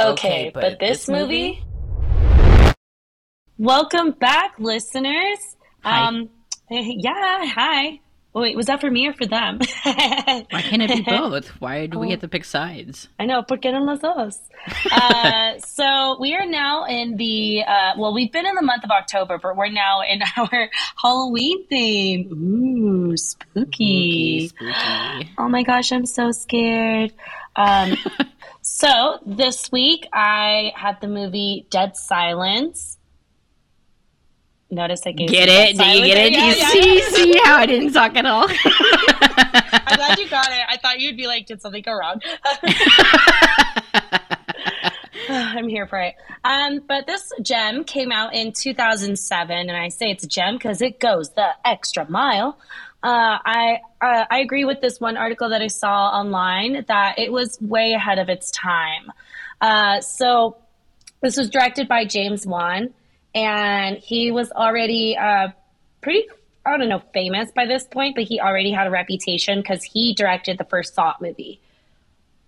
Okay, but, this movie? Welcome back, listeners. Hi. Um, yeah, hi. Oh, wait, was that for me or for them? Why can't it be both? Why do we get to pick sides? I know, porque no los dos. Uh, so we are now in the, uh, well, we've been in the month of October, but we're now in our Halloween theme. Ooh, spooky. Spooky, spooky. Oh my gosh, I'm so scared. Um, so this week I had the movie Dead Silence. Notice I gave Get it? Do you get it? Do Yeah, you yeah, see, yeah. see how I didn't talk at all? I'm glad you got it. I thought you'd be like, did something go wrong? I'm here for it. Um, but this gem came out in 2007, and I say it's a gem because it goes the extra mile. Uh, I uh, I agree with this one article that I saw online that it was way ahead of its time. Uh, so this was directed by James Wan, and he was already uh, pretty. I don't know, famous by this point, but he already had a reputation because he directed the first Saw movie.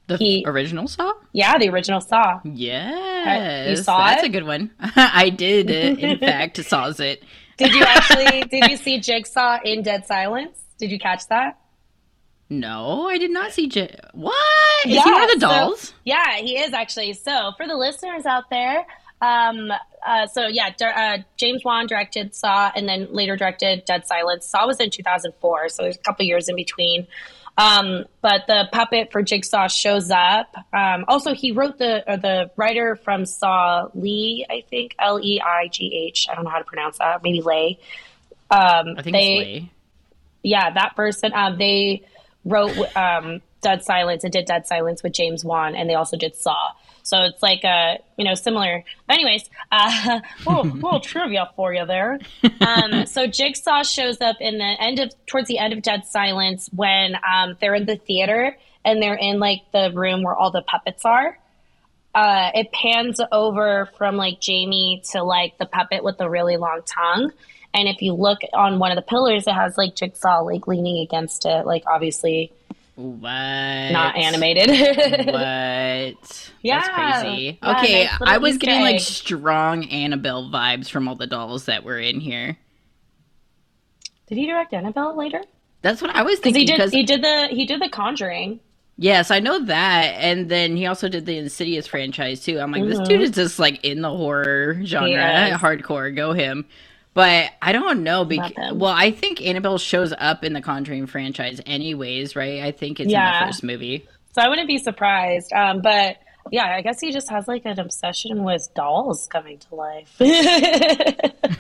the He- original Saw? Yeah, the original Saw. Yes. You saw That's it? a good one. I did, uh, in fact, saws it. Did you actually? did you see Jigsaw in Dead Silence? Did you catch that? No, I did not see J. What? Is Yeah, he one of the so- dolls? Yeah, he is actually. So for the listeners out there, um, uh, so yeah, uh, James Wan directed Saw, and then later directed Dead Silence. Saw was in 2004, so there's a couple years in between. Um, but the puppet for Jigsaw shows up. Um, also, he wrote the uh, the writer from Saw, Lee, I think L E I G H. I don't know how to pronounce that. Maybe Lay. Um, I think they, it's yeah, that person. Um, they wrote um, Dead Silence and did Dead Silence with James Wan, and they also did Saw. So it's like a you know similar. Anyways, uh, little, little trivia for you there. Um, so Jigsaw shows up in the end of towards the end of Dead Silence when um, they're in the theater and they're in like the room where all the puppets are. Uh, it pans over from like Jamie to like the puppet with the really long tongue. And if you look on one of the pillars, it has like Jigsaw like leaning against it, like obviously What? not animated. What? Yeah. That's crazy. Yeah, okay, nice I was Easter getting like strong Annabelle vibes from all the dolls that were in here. did he direct Annabelle later? That's what I was thinking. he did. He did the. He did the Conjuring. yes, I know that, and then he also did the Insidious franchise too. I'm like, this dude mm-hmm. is just like in the horror genre, hardcore. Go him. But I don't know. Because, well, I think Annabelle shows up in the Conjuring franchise, anyways, right? I think it's in the first movie. So I wouldn't be surprised. Um, but yeah, I guess he just has like an obsession with dolls coming to life.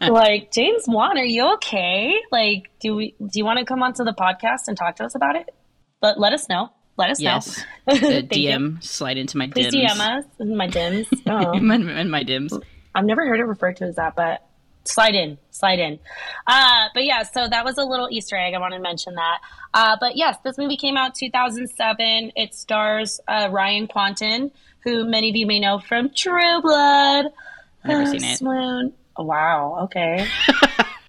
like James Wan, are you okay? Like, do we? Do you want to come onto the podcast and talk to us about it? But let us know. Let us Yes, know. the Thank you. DM slide into my Please DMs. DM us. My dims. Oh. in my, in my dims. I've never heard it referred to as that, but slide in, slide in. Uh, but yeah, so that was a little Easter egg. I want to mention that. Uh, but yes, this movie came out 2007. It stars uh, Ryan Kwanten, who many of you may know from True Blood. Never seen it. Swoon. Wow. Okay.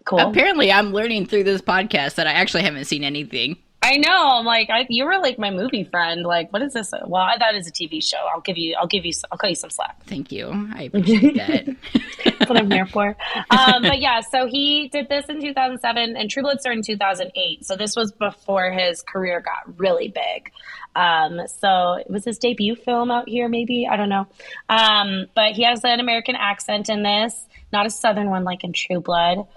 Cool. Apparently, I'm learning through this podcast that I actually haven't seen anything. I know. I'm like, I, you were like my movie friend. Like, what is this? Well, I, that is a TV show. I'll give you. I'll give you. I'll cut you some slack. Thank you. I appreciate that. That's what I'm here for. Um, but yeah, so he did this in 2007, and True Blood started in 2008. So this was before his career got really big. Um, so it was his debut film out here, maybe I don't know. Um, but he has an American accent in this, not a Southern one like in True Blood.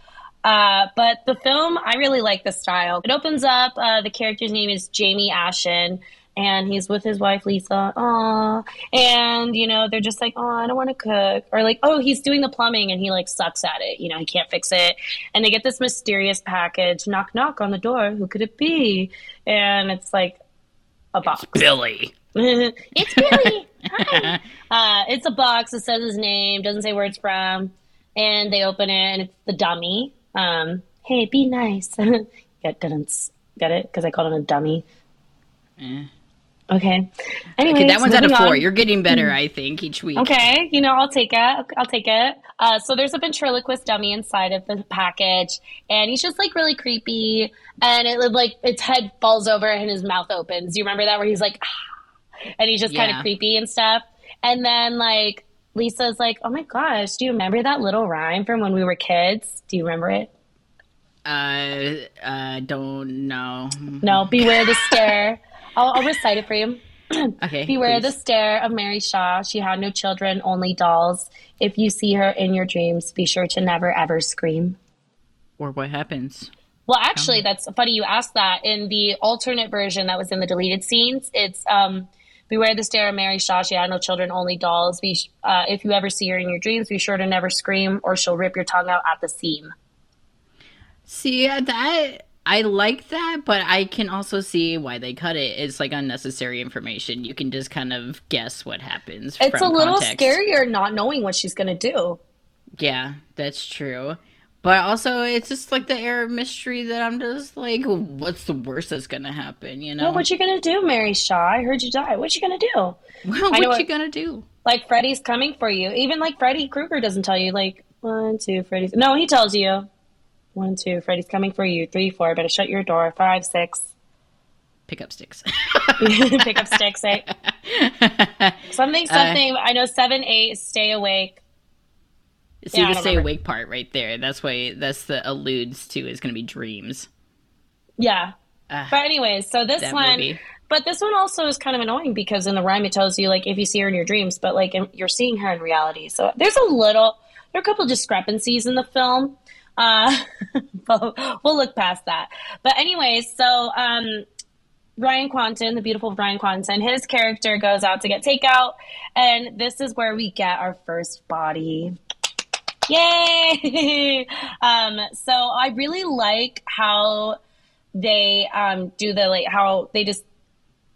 Uh, but the film, I really like the style. It opens up. Uh, the character's name is Jamie Ashen, and he's with his wife Lisa. Aww, and you know they're just like, oh, I don't want to cook, or like, oh, he's doing the plumbing and he like sucks at it. You know, he can't fix it, and they get this mysterious package. Knock, knock on the door. Who could it be? And it's like a box. Billy. it's Billy. Hi. Uh, it's a box that says his name, doesn't say where it's from, and they open it and it's the dummy. Um, hey, be nice. get didn't get it because I called him a dummy. Eh. Okay. Anyways, Okay, that one's out of four. on. You're getting better, I think, each week. Okay, you know, I'll take it. I'll take it. Uh, so there's a ventriloquist dummy inside of the package, and he's just like really creepy. And it like its head falls over and his mouth opens. Do you remember that where he's like, ah, and he's just kind of creepy and stuff. And then like Lisa's like, "Oh my gosh, do you remember that little rhyme from when we were kids? Do you remember it?" Uh, uh, don't know. No, beware the stare. I'll, I'll recite it for you. Okay. Beware please. the stare of Mary Shaw. She had no children, only dolls. If you see her in your dreams, be sure to never ever scream. Or what happens? Well, actually, that's funny you asked that. In the alternate version that was in the deleted scenes, it's um, Beware the stare of Mary Shaw. She had no children, only dolls. Be, uh, if you ever see her in your dreams, be sure to never scream, or she'll rip your tongue out at the seam. See that I like that, but I can also see why they cut it. It's like unnecessary information. You can just kind of guess what happens. It's a little context. scarier not knowing what she's going to do. Yeah, that's true. But also, it's just like the air of mystery that I'm just like, what's the worst that's gonna happen? You know? Well, what you going to do, Mary Shaw? I heard you die. What you going to do? Well, what you gonna do? Like Freddy's coming for you. Even like Freddy Krueger doesn't tell you like one, two, Freddy's. No, he tells you one, two, Freddy's coming for you. Three, four, better shut your door. Five, six, Pick up sticks. pick up sticks. Eight. Something, Uh, something. I know seven, eight. Stay awake. See Yeah, the don't remember. awake part right there. That's why that's the alludes to is gonna be dreams. Yeah. Ah, But anyways, so this one, movie. but this one also is kind of annoying because in the rhyme it tells you like if you see her in your dreams, but like you're seeing her in reality. So there's a little, there are a couple discrepancies in the film. Uh, but we'll look past that. But anyways, so um, Ryan Kwanten, the beautiful Ryan Kwanten, his character goes out to get takeout, and this is where we get our first body. Yay! um, so I really like how they um, do the like how they just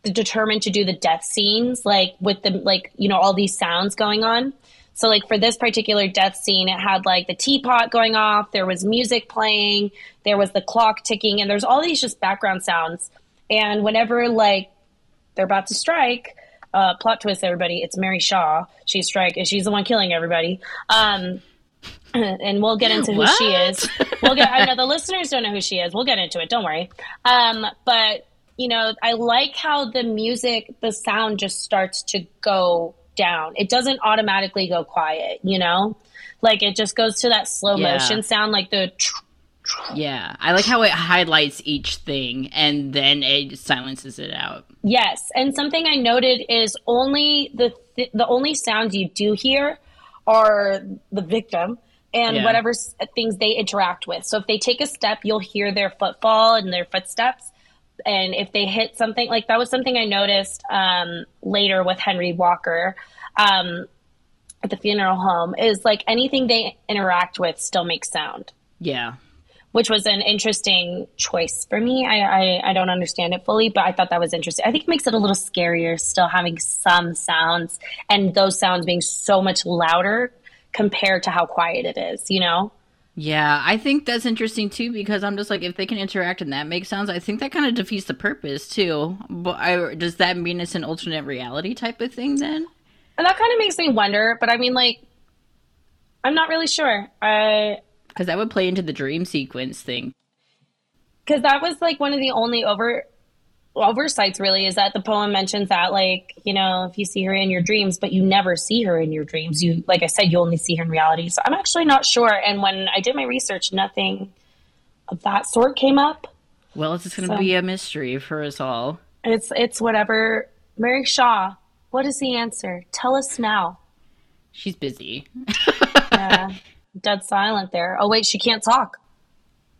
determined to do the death scenes like with the like you know all these sounds going on. So like for this particular death scene, it had like the teapot going off, there was music playing, there was the clock ticking, and there's all these just background sounds. And whenever like they're about to strike, uh, plot twist, everybody, it's Mary Shaw. She's strike, and she's the one killing everybody. Um, and we'll get into who she is. We'll get. I know the listeners don't know who she is. We'll get into it. Don't worry. Um, but you know, I like how the music, the sound just starts to go down. It doesn't automatically go quiet. You know, like it just goes to that slow Yeah. motion sound, like the. tr- Yeah, I like how it highlights each thing and then it silences it out. Yes, and something I noted is only the th- the only sounds you do hear are the victim and Yeah. whatever s- things they interact with. So if they take a step, you'll hear their footfall and their footsteps. And if they hit something, like that was something I noticed um, later with Henry Walker um, at the funeral home, is like anything they interact with still makes sound Yeah. which was an interesting choice for me. I, I, I don't understand it fully, but I thought that was interesting. I think it makes it a little scarier still having some sounds and those sounds being so much louder compared to how quiet it is, you know? Yeah, I think that's interesting too because I'm just like if they can interact and that makes sounds, I think that kind of defeats the purpose too. But I, does that mean it's an alternate reality type of thing then? And that kind of makes me wonder, but I mean, like, I'm not really sure. I, Because that would play into the dream sequence thing. because that was like one of the only over oversights really is that the poem mentions that like you know if you see her in your dreams but you never see her in your dreams you like i said you only see her in reality. So i'm actually not sure. And when i did my research nothing of that sort came up. Well, it's just going to So- be a mystery for us all. it's it's whatever. Mary shaw what is the answer? Tell us now. She's busy. yeah. Dead silent there. Oh wait she can't talk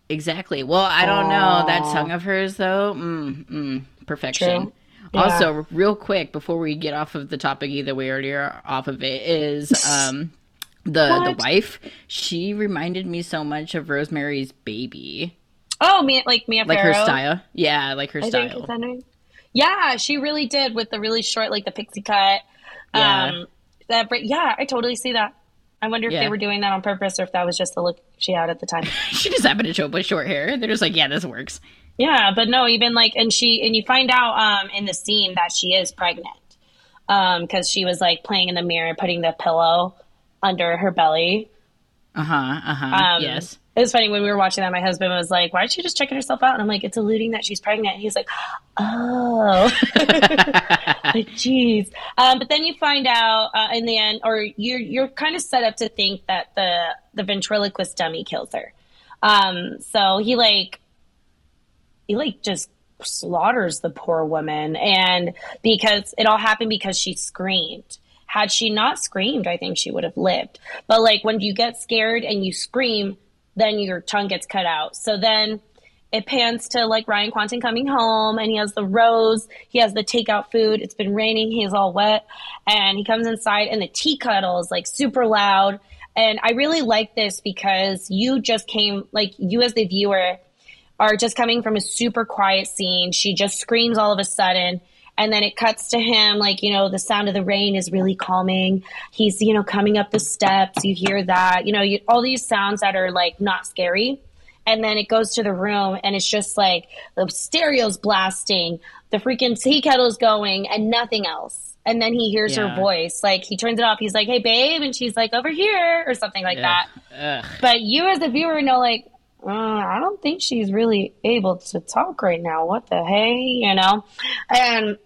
Exactly. Well, I don't know that song of hers though. Mm, mm, perfection. Yeah. Also, real quick before we get off of the topic, either way or you're off of it, is um the the wife. She reminded me so much of Rosemary's Baby, oh Mia, like mia like her style. Yeah, like her I style. is that her? Yeah, she really did with the really short, like the pixie cut. Yeah. Um, that, yeah, I totally see that. I wonder if Yeah. they were doing that on purpose or if that was just the look she had at the time. she just happened to show up with short hair. They're just like, yeah, this works. yeah, but no, even like, and she, and you find out um, in the scene that she is pregnant because she was like playing in the mirror, putting the pillow under her belly. Uh huh. Uh huh. Um, yes. It was funny when we were watching that. My husband was like, "Why is she just checking herself out?" And I'm like, "It's alluding that she's pregnant." And he's like, "Oh, like jeez." Um, but then you find out uh, in the end, or you're you're kind of set up to think that the the ventriloquist dummy kills her. Um, so he like he like just slaughters the poor woman, and because it all happened because she screamed. Had she not screamed, I think she would have lived. But like when you get scared and you scream, then your tongue gets cut out. So then it pans to like Ryan Kwanten coming home and he has the rose, he has the takeout food. It's been raining, he's all wet, and he comes inside and the tea kettle is like super loud. And I really like this because you just came, like you as the viewer are just coming from a super quiet scene. She just screams all of a sudden and then it cuts to him like you know the sound of the rain is really calming he's you know coming up the steps you hear that you know you, all these sounds that are like not scary and then it goes to the room and it's just like the stereo's blasting the freaking tea kettle's going and nothing else and then he hears yeah. her voice like he turns it off he's like hey babe and she's like over here or something like yeah. that Ugh. but you as a viewer know like uh, I don't think she's really able to talk right now. What the hey, you know? And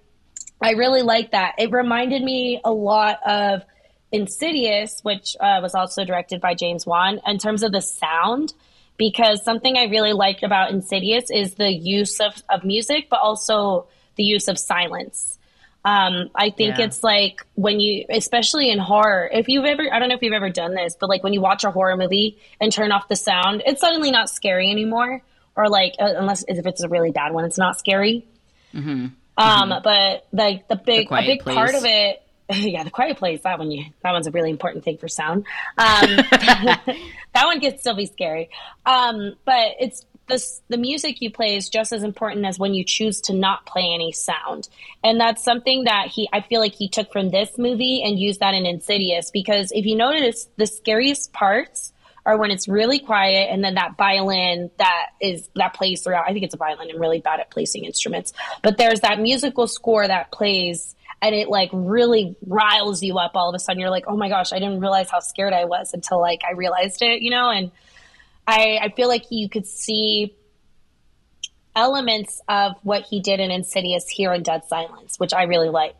I really like that. It reminded me a lot of Insidious, which uh, was also directed by James Wan, in terms of the sound. Because something I really liked about Insidious is the use of, of music, but also the use of silence. Um, I think yeah. it's like when you, especially in horror, if you've ever, I don't know if you've ever done this, but like when you watch a horror movie and turn off the sound, it's suddenly not scary anymore. Or like, uh, unless if it's a really bad one, it's not scary. Mm-hmm. Um, mm-hmm. but like the big the a big place. part of it, yeah, the quiet place. That one, you that one's a really important thing for sound. Um, that one can still be scary. Um, but it's this the music you play is just as important as when you choose to not play any sound and that's something that he i feel like he took from this movie and used that in insidious because if you notice the scariest parts are when it's really quiet and then that violin that is that plays throughout. I think it's a violin. I'm really bad at placing instruments, but there's that musical score that plays and it like really riles you up all of a sudden. You're like, oh my gosh, I didn't realize how scared I was until like I realized it, you know? And I, I feel like you could see elements of what he did in Insidious here in Dead Silence, which I really like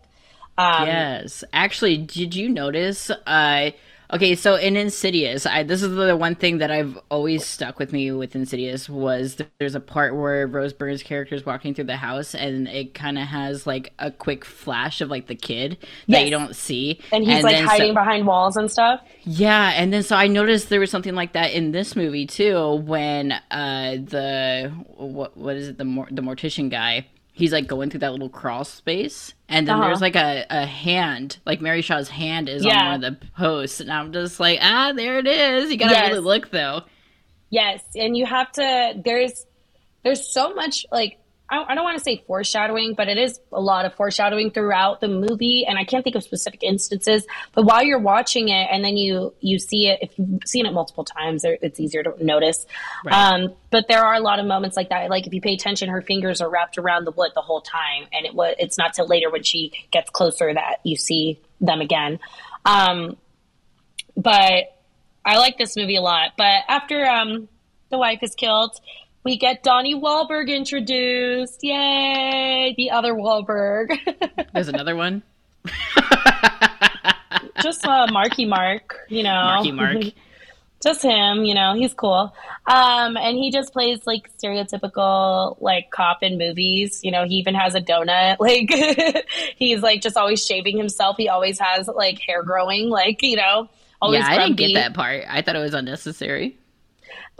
Um, yes, actually, did you notice? Uh, Okay, so in Insidious, I this is the one thing that I've always stuck with me with Insidious was there's a part where Rose Byrne's character is walking through the house and it kind of has like a quick flash of like the kid that you don't see, and he's and like hiding so, behind walls and stuff. Yeah, and then so I noticed there was something like that in this movie too when uh the what what is it? The mor- the mortician guy he's like going through that little crawl space and then uh-huh. there's like a, a hand like mary shaw's hand is yeah. on one of the posts and i'm just like ah there it is you gotta yes. really look though yes and you have to there's there's so much like I, don't want to say foreshadowing, but it is a lot of foreshadowing throughout the movie. And I can't think of specific instances, but while you're watching it and then you, you see it, if you've seen it multiple times, it's easier to notice. Right. Um, but there are a lot of moments like that. Like if you pay attention, her fingers are wrapped around the wood the whole time. And it was, it's not till later when she gets closer that you see them again. Um, but I like this movie a lot. But after, um, the wife is killed, we get Donnie Wahlberg introduced. Yay! The other Wahlberg. There's another one. Just uh, Marky Mark, you know. Marky Mark. just him, you know, he's cool. Um, and he just plays like stereotypical like cop in movies. You know, he even has a donut. Like he's like just always shaving himself. He always has like hair growing. Like you know, always. Yeah, I didn't get that part. I thought it was unnecessary.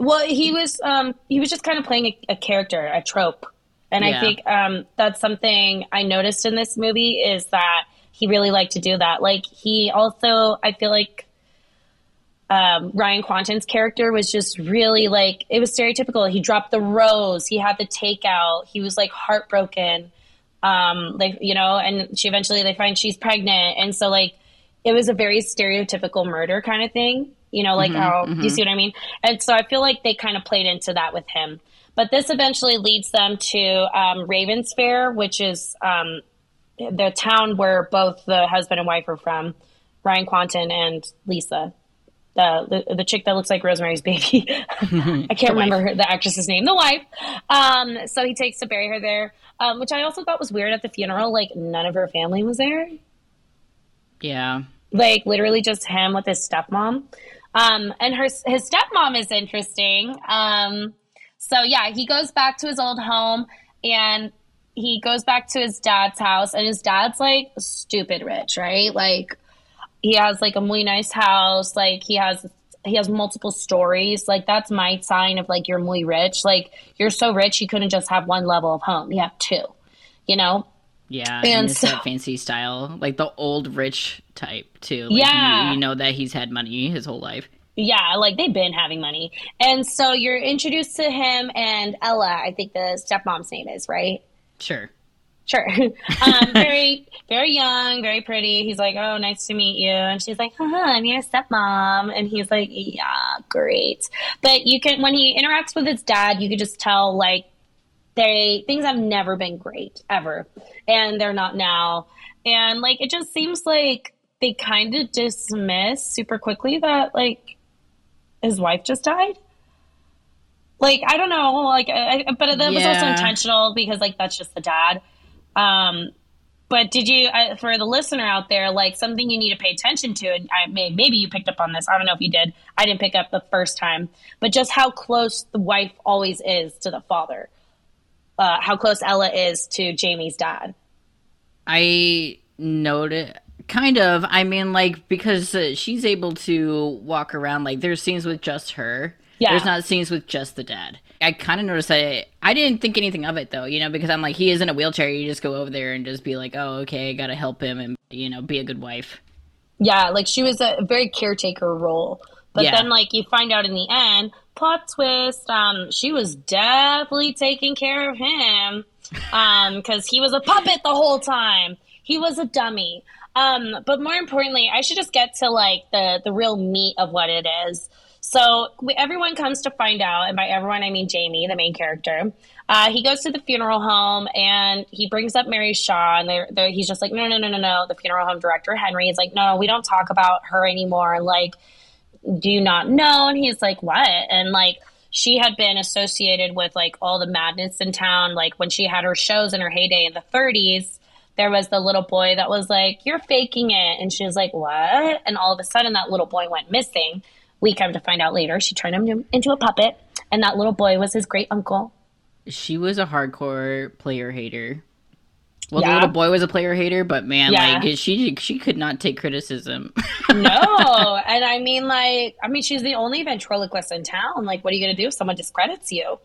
Well, he was um, he was just kind of playing a, a character, a trope, and yeah. I think um, that's something I noticed in this movie is that he really liked to do that. Like he also, I feel like um, Ryan Kwanten's character was just really like it was stereotypical. He dropped the rose, he had the takeout, he was like heartbroken. Um, like you know, and she eventually they find she's pregnant, and so like it was a very stereotypical murder kind of thing you know, like mm-hmm, how mm-hmm. you see what I mean? And so I feel like they kind of played into that with him. But this eventually leads them to um, Ravens Fair, which is um, the town where both the husband and wife are from, Ryan Kwanten and Lisa. the, the, the chick that looks like Rosemary's Baby. I can't remember her, the actress's name, the wife. Um, so he takes to bury her there, um, which I also thought was weird at the funeral. Like none of her family was there. Yeah. Like literally just him with his stepmom. Um, and her his stepmom is interesting. Um, so yeah, he goes back to his old home and he goes back to his dad's house and his dad's like stupid rich, right? Like he has like a really nice house, like he has he has multiple stories. Like that's my sign of like you're muy rich. Like you're so rich you couldn't just have one level of home. You have two. You know? Yeah, and, and so, that fancy style, like the old rich type too. Like yeah, you, you know that he's had money his whole life. Yeah, like they've been having money, and so you're introduced to him and Ella. I think the stepmom's name is right. Sure. Sure. um, very, very young, very pretty. He's like, "Oh, nice to meet you," and she's like, "Huh, I'm your stepmom," and he's like, "Yeah, great." But you can, when he interacts with his dad, you can just tell like they things have never been great ever, and they're not now. And like, it just seems like they kind of dismiss super quickly that like his wife just died like I don't know, like, I, but that yeah. was also intentional because like that's just the dad. Um, but did you, uh, for the listener out there, like something you need to pay attention to? And I may, maybe you picked up on this. I don't know if you did. I didn't pick up the first time, but just how close the wife always is to the father. Uh, how close Ella is to Jamie's dad. I noted kind of. I mean, like because uh, she's able to walk around. Like there's scenes with just her yeah. There's not scenes with just the dad. I kind of noticed that. I didn't think anything of it though, you know, because I'm like, he is in a wheelchair. You just go over there and just be like, oh, okay, I gotta help him and you know, be a good wife. Yeah, like she was a very caretaker role, but yeah. then like you find out in the end, plot twist, um, she was definitely taking care of him, um, because he was a puppet the whole time. He was a dummy. Um, but more importantly, I should just get to like the the real meat of what it is. So we, everyone comes to find out, and by everyone I mean Jamie, the main character. Uh, he goes to the funeral home and he brings up Mary Shaw, and they're, they're, he's just like, no, no, no, no, no. The funeral home director Henry is like, no, we don't talk about her anymore. Like, do you not know? And he's like, what? And like, she had been associated with like all the madness in town. Like when she had her shows in her heyday in the 30s, there was the little boy that was like, You're faking it. And she was like, What? And all of a sudden, that little boy went missing. We come to find out later she turned him into a puppet, and that little boy was his great uncle. She was a hardcore player hater. Well, yeah. the little boy was a player hater, but man, yeah. like she she could not take criticism. no, and I mean, like, I mean, she's the only ventriloquist in town. Like, what are you gonna do if someone discredits you?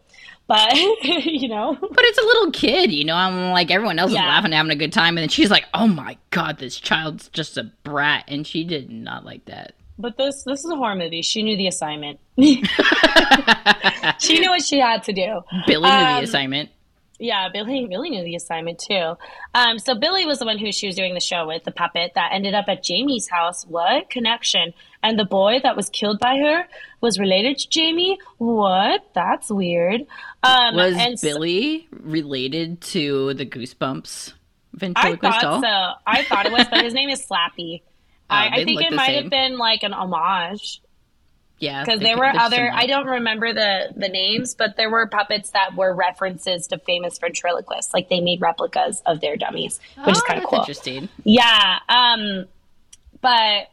But you know, but it's a little kid, you know. I'm like everyone else yeah. is laughing, having a good time, and then she's like, "Oh my god, this child's just a brat," and she did not like that. But this this is a horror movie. She knew the assignment. she knew what she had to do. Billy knew um, the assignment. Yeah, Billy Billy knew the assignment too. Um, so Billy was the one who she was doing the show with, the puppet that ended up at Jamie's house. What connection? And the boy that was killed by her was related to Jamie. What? That's weird. Um, was Billy so, related to the Goosebumps ventriloquist I thought doll? so. I thought it was, but his name is Slappy. I, I think it might same. have been like an homage. Yeah, because there were other. Similar. I don't remember the the names, but there were puppets that were references to famous ventriloquists. Like they made replicas of their dummies, which oh, is kind of cool. Interesting. Yeah. Um. But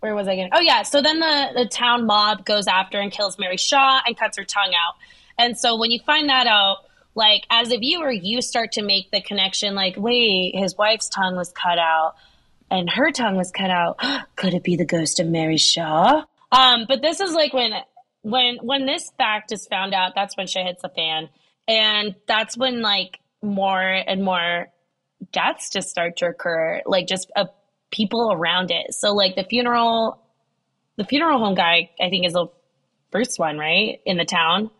where was I going? Oh yeah. So then the the town mob goes after and kills Mary Shaw and cuts her tongue out. And so when you find that out, like as a viewer, you start to make the connection. Like, wait, his wife's tongue was cut out and her tongue was cut out. Could it be the ghost of Mary Shaw? Um, but this is like when when when this fact is found out, that's when shit hits the fan. And that's when like more and more deaths just start to occur, like just uh, people around it. So like the funeral the funeral home guy, I think is the first one, right? In the town.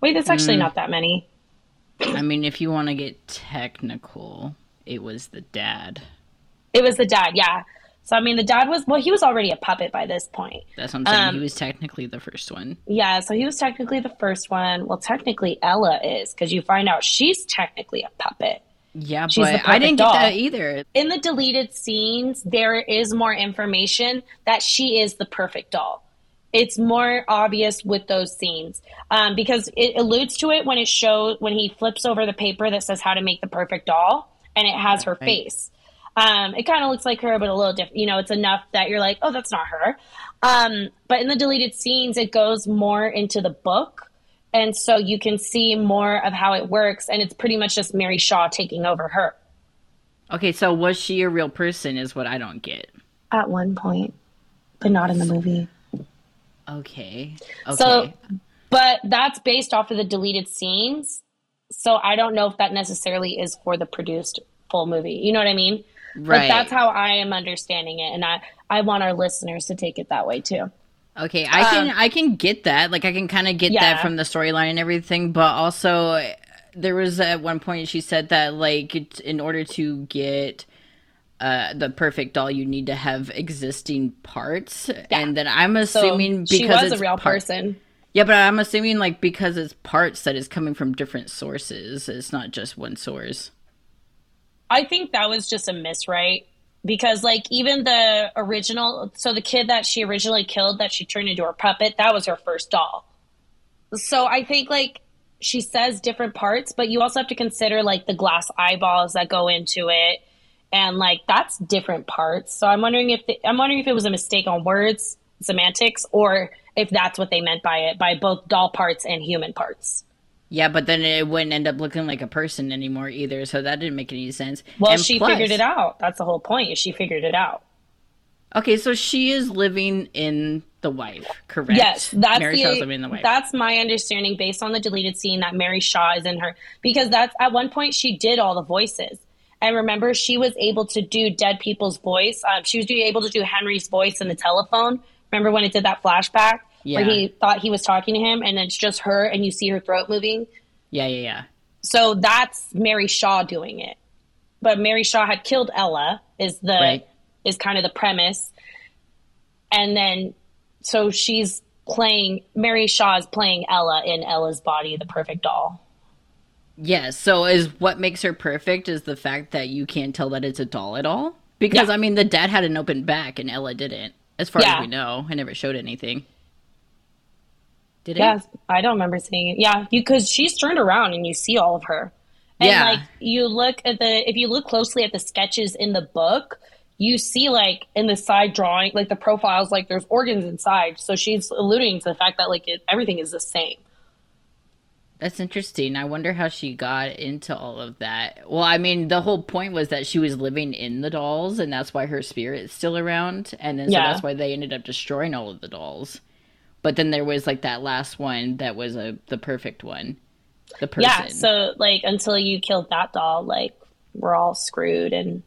Wait, that's actually mm. not that many. I mean, if you want to get technical, it was the dad. It was the dad, yeah. So I mean, the dad was well, he was already a puppet by this point. That's what I'm saying. Um, he was technically the first one. Yeah, so he was technically the first one. Well, technically Ella is because you find out she's technically a puppet. Yeah, She's but I didn't doll. get that either. In the deleted scenes, there is more information that she is the perfect doll. It's more obvious with those scenes um, because it alludes to it when it shows when he flips over the paper that says how to make the perfect doll, and it has her right. face. Um, it kind of looks like her, but a little different. You know, it's enough that you're like, oh, that's not her. Um, but in the deleted scenes, it goes more into the book and so you can see more of how it works. And it's pretty much just Mary Shaw taking over her. Okay, so was she a real person, is what I don't get. At one point, but not in the movie. Okay. okay. So, but that's based off of the deleted scenes. So I don't know if that necessarily is for the produced full movie. You know what I mean? Right. But that's how I am understanding it. And I, I want our listeners to take it that way too. Okay, I can um, I can get that. Like I can kind of get yeah. that from the storyline and everything, but also there was at one point she said that like in order to get uh, the perfect doll, you need to have existing parts, yeah. and then I'm assuming so because it's a real part- person. Yeah, but I'm assuming like because it's parts that is coming from different sources. It's not just one source. I think that was just a miss, right? Because like even the original so the kid that she originally killed that she turned into her puppet that was her first doll. So i think like she says different parts but you also have to consider like the glass eyeballs that go into it. And like that's different parts. So i'm wondering if the, i'm wondering if it was a mistake on words semantics or if that's what they meant by it by both doll parts and human parts yeah, but then it wouldn't end up looking like a person anymore either, so that didn't make any sense. Well, and she plus, figured it out. That's the whole point. Is she figured it out. Okay, so she is living in the wife, correct? Yes, that's Mary the, Shaw's living in the wife. That's my understanding based on the deleted scene that Mary Shaw is in her because that's at one point she did all the voices. And remember, she was able to do dead people's voice. Um, she was able to do Henry's voice in the telephone. Remember when it did that flashback? Yeah. where he thought he was talking to him, and it's just her, and you see her throat moving. Yeah, yeah, yeah. So that's Mary Shaw doing it, but Mary Shaw had killed Ella. Is the right. is kind of the premise, and then so she's playing Mary Shaw is playing Ella in Ella's body, the perfect doll. Yes. Yeah, so is what makes her perfect is the fact that you can't tell that it's a doll at all. Because yeah. I mean, the dad had an open back and Ella didn't, as far yeah. as we know. I never showed anything. Did it? Yeah, I don't remember seeing it. Yeah, because she's turned around and you see all of her. And yeah. like you look at the if you look closely at the sketches in the book, you see like in the side drawing, like the profiles, like there's organs inside. So she's alluding to the fact that like it, everything is the same. That's interesting. I wonder how she got into all of that. Well, I mean, the whole point was that she was living in the dolls, and that's why her spirit is still around, and then so yeah. that's why they ended up destroying all of the dolls. But then there was like that last one that was a the perfect one. The person. Yeah, so like until you killed that doll, like we're all screwed and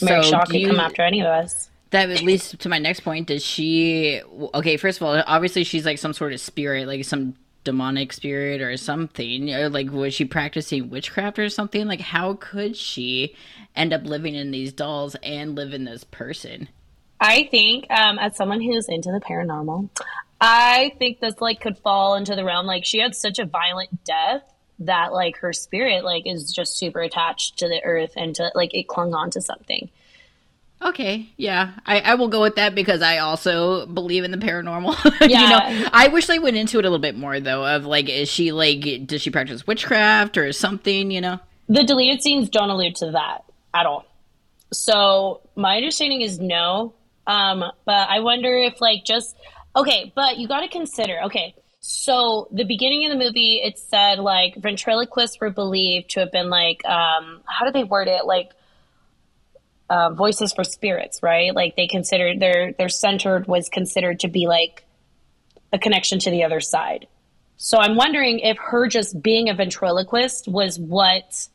Mary so Shaw could you, come after any of us. That leads to my next point. Does she okay, first of all, obviously she's like some sort of spirit, like some demonic spirit or something. Or like was she practicing witchcraft or something? Like how could she end up living in these dolls and live in this person? I think, um, as someone who's into the paranormal, I think this like could fall into the realm. Like she had such a violent death that like her spirit like is just super attached to the earth and to like it clung on to something. Okay, yeah, I, I will go with that because I also believe in the paranormal. Yeah. you know, I wish they went into it a little bit more though. Of like, is she like, does she practice witchcraft or something? You know, the deleted scenes don't allude to that at all. So my understanding is no. Um, but I wonder if like just Okay, but you got to consider. Okay, so the beginning of the movie, it said like ventriloquists were believed to have been like, um, how do they word it? Like uh, voices for spirits, right? Like they considered their their centered was considered to be like a connection to the other side. So I'm wondering if her just being a ventriloquist was what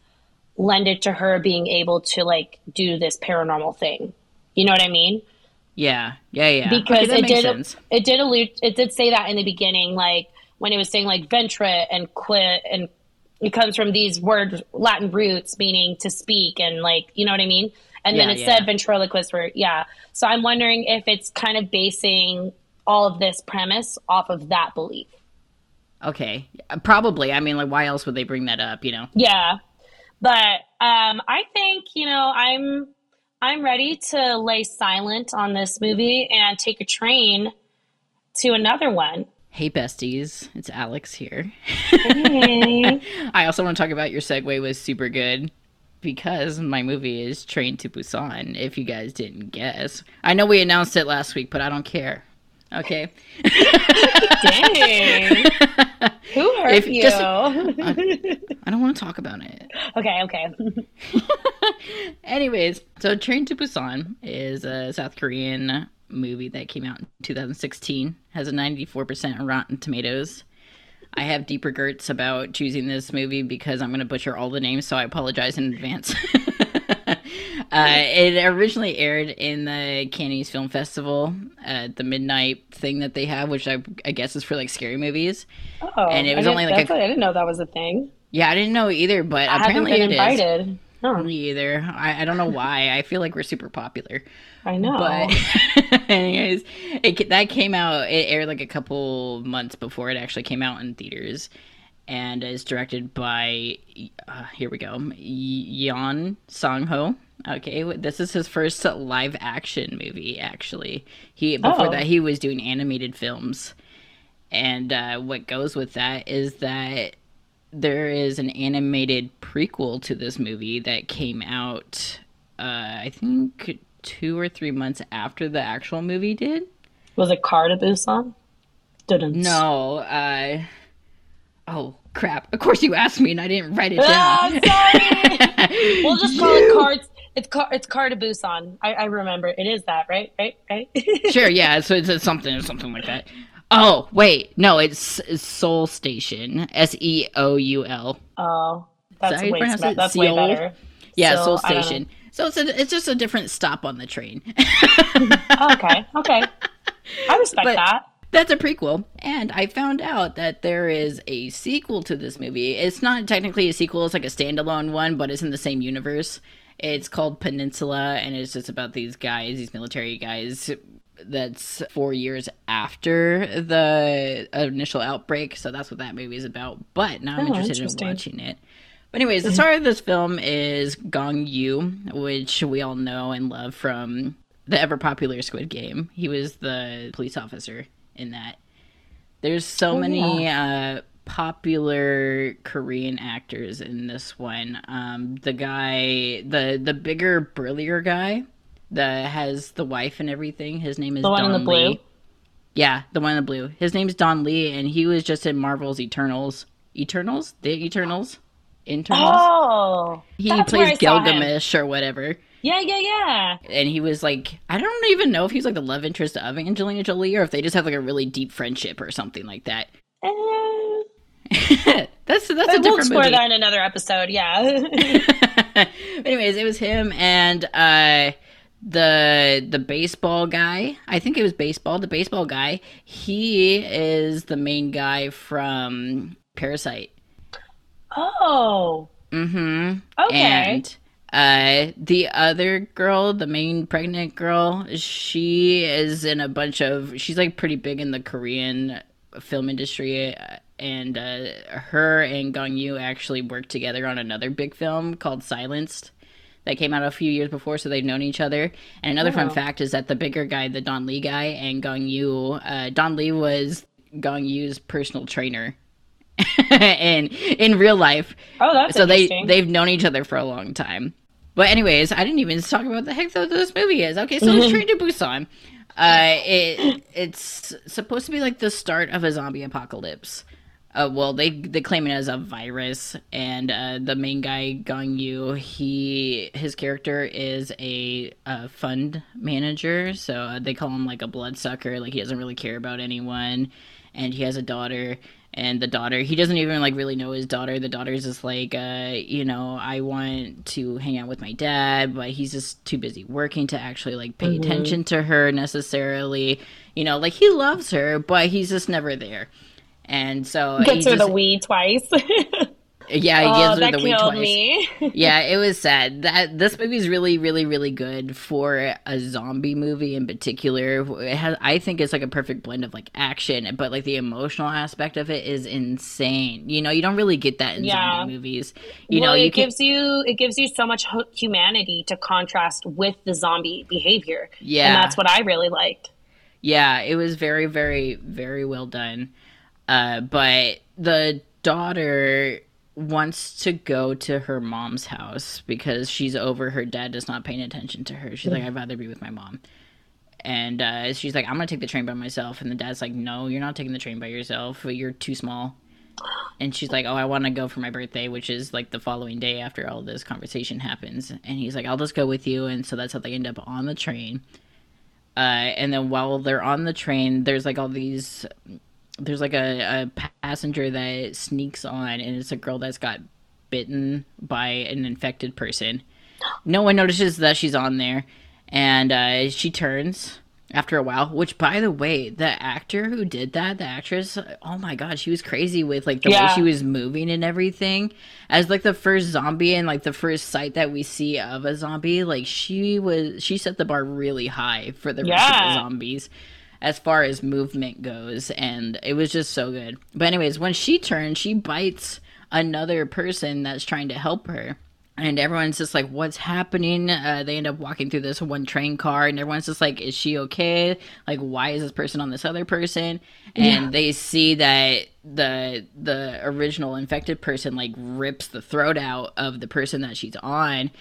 lended to her being able to like do this paranormal thing. You know what I mean? Yeah, yeah, yeah. Because okay, it did sense. it did allude it did say that in the beginning, like when it was saying like ventre and quit and it comes from these words Latin roots meaning to speak and like you know what I mean? And yeah, then it yeah. said ventriloquist for yeah. So I'm wondering if it's kind of basing all of this premise off of that belief. Okay. Probably. I mean like why else would they bring that up, you know? Yeah. But um, I think you know I'm I'm ready to lay silent on this movie and take a train to another one. Hey besties, it's Alex here. Hey. I also want to talk about your segue was super good because my movie is Train to Busan. If you guys didn't guess, I know we announced it last week, but I don't care. Okay. Dang. Who hurt if, you? Just, I, I, don't want to talk about it. Okay, okay. Anyways, so Train to Busan is a South Korean movie that came out in 2016. Has a 94% Rotten Tomatoes. I have deep regrets about choosing this movie because I'm going to butcher all the names, so I apologize in advance. Uh, it originally aired in the Cannes Film Festival, uh, the midnight thing that they have, which I, I guess is for like scary movies. Oh, and it was only like a, I didn't know that was a thing. Yeah, I didn't know either, but I apparently it invited. is. Huh. Me either. I, I don't know why. I feel like we're super popular. I know. But anyways, it, that came out. It aired like a couple months before it actually came out in theaters, and is directed by. Uh, here we go. Yeon Sang Ho. Okay, this is his first live action movie. Actually, he before oh. that he was doing animated films, and uh, what goes with that is that there is an animated prequel to this movie that came out. Uh, I think two or three months after the actual movie did. Was it Car to Busan? Didn't. No. Uh, oh crap! Of course you asked me and I didn't write it ah, down. sorry. we'll just call it cards. It's car. It's car to Busan. I, I remember. It is that, right? Right? Right? sure. Yeah. So it's, it's something, or something like that. Oh wait, no, it's, it's Seoul Station. S E O U L. Oh, that's way, it? that's way better. Yeah, Seoul Station. So it's a, it's just a different stop on the train. okay. Okay. I respect but, that. That's a prequel. And I found out that there is a sequel to this movie. It's not technically a sequel, it's like a standalone one, but it's in the same universe. It's called Peninsula, and it's just about these guys, these military guys. That's four years after the initial outbreak, so that's what that movie is about. But now I'm oh, interested in watching it. But anyways, the star of this film is Gong Yoo, which we all know and love from the ever popular Squid Game. He was the police officer in that. There's so oh, many yeah. uh, popular Korean actors in this one. Um, the guy, the the bigger, burlier guy that has the wife and everything. His name is the one Don in the blue. Lee. Yeah, the one in the blue. His name is Don Lee, and he was just in Marvel's Eternals. Eternals, the Eternals, Internals. Oh, he plays Gilgamesh or whatever. Yeah, yeah, yeah. And he was like, I don't even know if he's like the love interest of Angelina Jolie or if they just have like a really deep friendship or something like that. Uh, that's that's but a different we'll explore movie. that in another episode. Yeah. anyways, it was him and uh, the the baseball guy. I think it was baseball. The baseball guy. He is the main guy from Parasite. Oh. Mm-hmm. Okay. And uh, the other girl, the main pregnant girl, she is in a bunch of. She's like pretty big in the Korean film industry and uh, her and Gong Yoo actually worked together on another big film called Silenced that came out a few years before, so they've known each other. And another oh. fun fact is that the bigger guy, the Don Lee guy, and Gong Yoo, uh, Don Lee was Gong Yoo's personal trainer. in in real life. Oh, that's so they they've known each other for a long time. But anyways, I didn't even talk about what the heck this movie is. Okay, so it's Train to Busan. Uh, it it's supposed to be like the start of a zombie apocalypse. Uh, well, they they claim it as a virus, and uh, the main guy Gong Yoo, he his character is a, a fund manager, so uh, they call him like a bloodsucker. Like he doesn't really care about anyone, and he has a daughter, and the daughter he doesn't even like really know his daughter. The daughter's just like, uh, you know, I want to hang out with my dad, but he's just too busy working to actually like pay mm-hmm. attention to her necessarily. You know, like he loves her, but he's just never there. And so gets her just, the wee twice. Yeah, he oh, gives her the wink twice. me. yeah, it was sad. That this movie is really, really, really good for a zombie movie in particular. It has, I think, it's like a perfect blend of like action, but like the emotional aspect of it is insane. You know, you don't really get that in Yeah. zombie movies. You well, know, it can, gives you it gives you so much humanity to contrast with the zombie behavior. Yeah. and that's what I really liked. Yeah, it was very, very, very well done. Uh, but the daughter wants to go to her mom's house because she's over her dad is not paying attention to her. She's like, I'd rather be with my mom. And uh, she's like, I'm gonna take the train by myself. And the dad's like, No, you're not taking the train by yourself. You're too small. And she's like, Oh, I want to go for my birthday, which is like the following day after all this conversation happens. And he's like, I'll just go with you. And so that's how they end up on the train. Uh, and then while they're on the train, there's like all these. There's like a, a passenger that sneaks on, and it's a girl that's got bitten by an infected person. No one notices that she's on there, and uh, she turns after a while. Which, by the way, the actor who did that, the actress, oh my god, she was crazy with like the way she was moving and everything. As like the first zombie and like the first sight that we see of a zombie, like she was, she set the bar really high for the rest of the zombies as far as movement goes and it was just so good. But anyways when she turns she bites another person that's trying to help her and everyone's just like what's happening? Uh, they end up walking through this one train car and everyone's just like is she okay? Like why is this person on this other person? And they see that the the original infected person like rips the throat out of the person that she's on.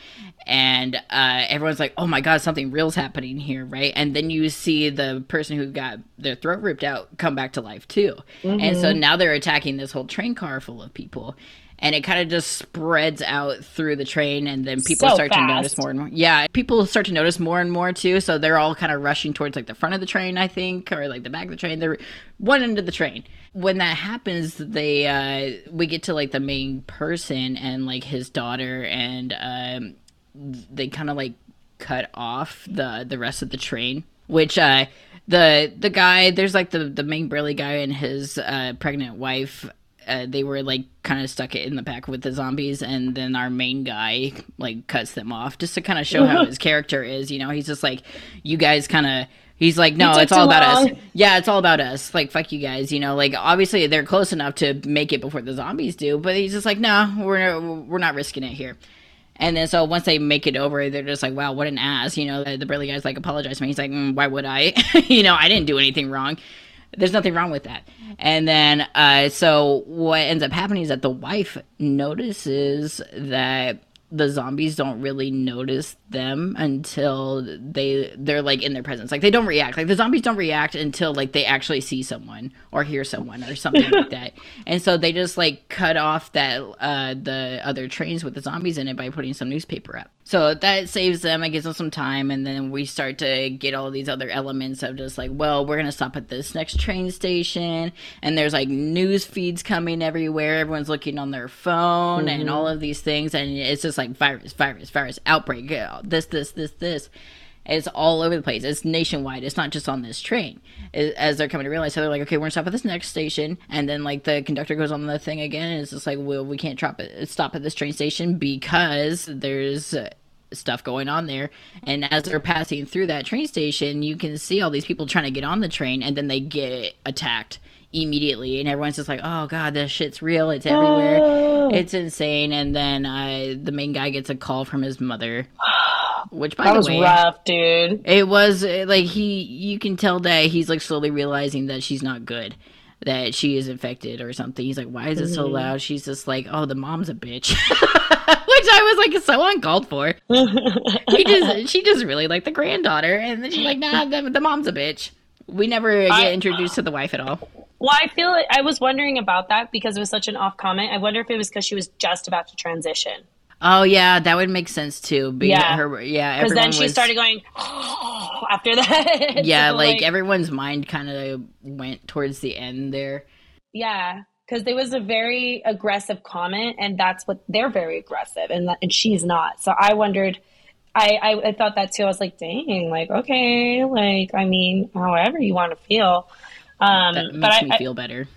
And uh, everyone's like oh my god something real's happening here right? And then you see the person who got their throat ripped out come back to life too. And so now they're attacking this whole train car full of people and it kind of just spreads out through the train and then people So start to notice more and more. Yeah people start to notice more and more too so they're all kind of rushing towards like the front of the train i think or like the back of the train. They're one end of the train. When that happens they uh we get to like the main person and like his daughter and um they kind of like cut off the the rest of the train which uh the the guy there's like the the main burly guy and his uh pregnant wife uh, they were like kind of stuck it in the back with the zombies and then our main guy like cuts them off just to kind of show how his character is you know he's just like you guys kind of he's like no it's all about us yeah it's all about us like fuck you guys you know like obviously they're close enough to make it before the zombies do but he's just like no we're we're not risking it here and then so once they make it over, they're just like, "Wow, what an ass!" You know, the, the burly guy's like, "Apologize to me." He's like, mm, "Why would I?" you know, I didn't do anything wrong. There's nothing wrong with that. And then, uh, so what ends up happening is that the wife notices that the zombies don't really notice them until they they're like in their presence. Like they don't react. Like the zombies don't react until like they actually see someone or hear someone or something like that. And so they just like cut off that uh the other trains with the zombies in it by putting some newspaper up. So that saves them. It gives them some time, and then we start to get all these other elements of just like, well, we're gonna stop at this next train station, and there's like news feeds coming everywhere. Everyone's looking on their phone and all of these things, and it's just like virus, virus, virus, outbreak, uh, this, this, this, this. It's all over the place. It's nationwide. It's not just on this train. As as they're coming to realize, so they're like, okay, we're gonna stop at this next station, and then like the conductor goes on the thing again, and it's just like, well, we can't drop it, stop at this train station because there's uh, stuff going on there. And as they're passing through that train station, you can see all these people trying to get on the train, and then they get attacked immediately, and everyone's just like, oh god, this shit's real. It's everywhere. Oh. It's insane. And then uh, the main guy gets a call from his mother. Which, by the way. That the was way, rough, dude. it was uh, like he, you can tell that he's like slowly realizing that she's not good, that she is infected or something. He's like, why is it so loud? She's just like, oh, the mom's a bitch, which I was like so uncalled for. he just, she just really like the granddaughter, and then she's like, nah, the, the mom's a bitch. We never get I- introduced to the wife at all. Well, I feel like I was wondering about that because it was such an off comment. I wonder if it was because she was just about to transition. Oh yeah, that would make sense too. Being Yeah. her, yeah, Because then she was- started going after that. Yeah, So, like, everyone's mind kind of went towards the end there. yeah, because there was a very aggressive comment, and that's what they're very aggressive, and and she's not. So I wondered. I, I I thought that too. I was like, dang, like okay, like I mean, however you want to feel. Um, That makes but me I- feel better.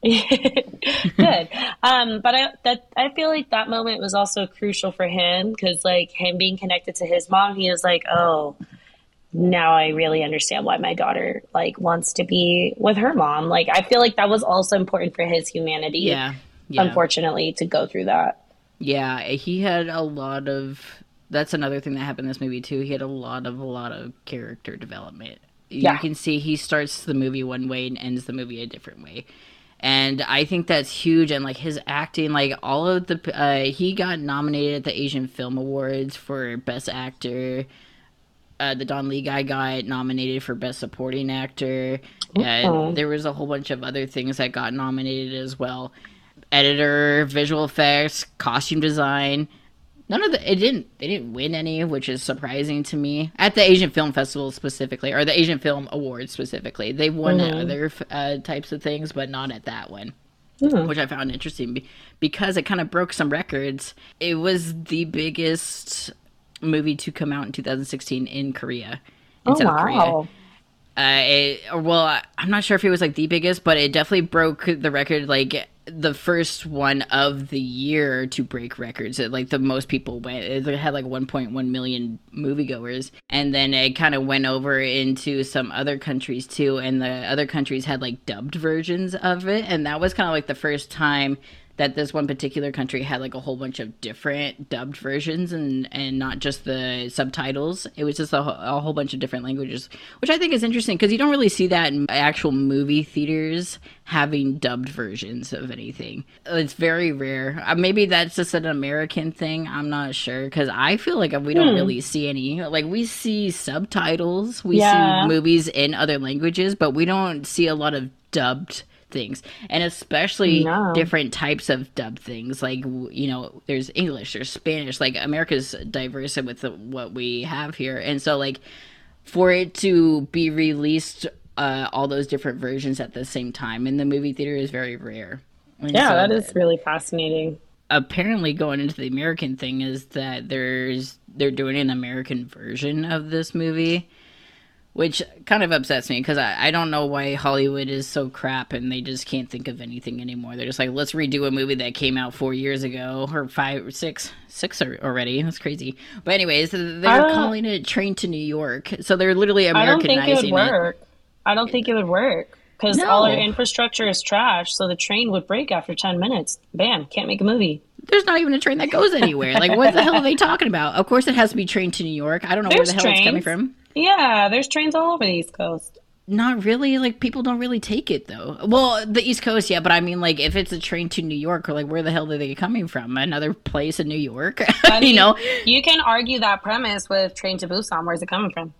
Good. Um, but I that I feel like that moment was also crucial for him because like him being connected to his mom, he was like, oh, now I really understand why my daughter like wants to be with her mom. Like I feel like that was also important for his humanity. Yeah. yeah. Unfortunately, to go through that. Yeah, he had a lot of. That's another thing that happened in this movie too. He had a lot of a lot of character development. Yeah. You can see he starts the movie one way and ends the movie a different way and I think that's huge. And like his acting, like all of the, uh, he got nominated at the Asian Film Awards for Best Actor. Uh, the Don Lee guy got nominated for Best Supporting Actor. And there was a whole bunch of other things that got nominated as well. Editor, visual effects, costume design none of the it didn't they didn't win any which is surprising to me at the asian film festival specifically or the asian film awards specifically they won mm-hmm. other uh, types of things but not at that one mm-hmm. which i found interesting because it kind of broke some records it was the biggest movie to come out in 2016 in korea in oh, south wow. korea uh, it, well, I'm not sure if it was like the biggest, but it definitely broke the record. Like the first one of the year to break records. It, like the most people went, it had like 1.1 million moviegoers, and then it kind of went over into some other countries too, and the other countries had like dubbed versions of it, and that was kind of like the first time that this one particular country had like a whole bunch of different dubbed versions and and not just the subtitles it was just a, a whole bunch of different languages which i think is interesting because you don't really see that in actual movie theaters having dubbed versions of anything it's very rare uh, maybe that's just an american thing i'm not sure because i feel like we don't hmm. really see any like we see subtitles we yeah. see movies in other languages but we don't see a lot of dubbed things and especially no. different types of dub things. Like you know there's english there's spanish like america's diverse with the, what we have here. And so like for it to be released uh, all those different versions at the same time in the movie theater is very rare. And yeah so that is really fascinating. Apparently going into the american thing is that there's they're doing an american version of this movie which kind of upsets me because I, I don't know why Hollywood is so crap and they just can't think of anything anymore. They're just like, let's redo a movie that came out four years ago or five or six, six already. That's crazy. But anyways, they're calling it Train to New York, so they're literally Americanizing I don't think it. Would work. It. I don't think it would work because no. all our infrastructure is trash. So the train would break after ten minutes. Bam, can't make a movie. There's not even a train that goes anywhere. like, what the hell are they talking about? Of course, it has to be trained to New York. I don't know There's where the hell trains. it's coming from. Yeah, there's trains all over the East Coast. Not really. Like people don't really take it though. Well, the East Coast, yeah, but I mean, like if it's a train to New York, or like where the hell are they coming from? Another place in New York? I mean, you know, you can argue that premise with Train to Busan. Where's it coming from?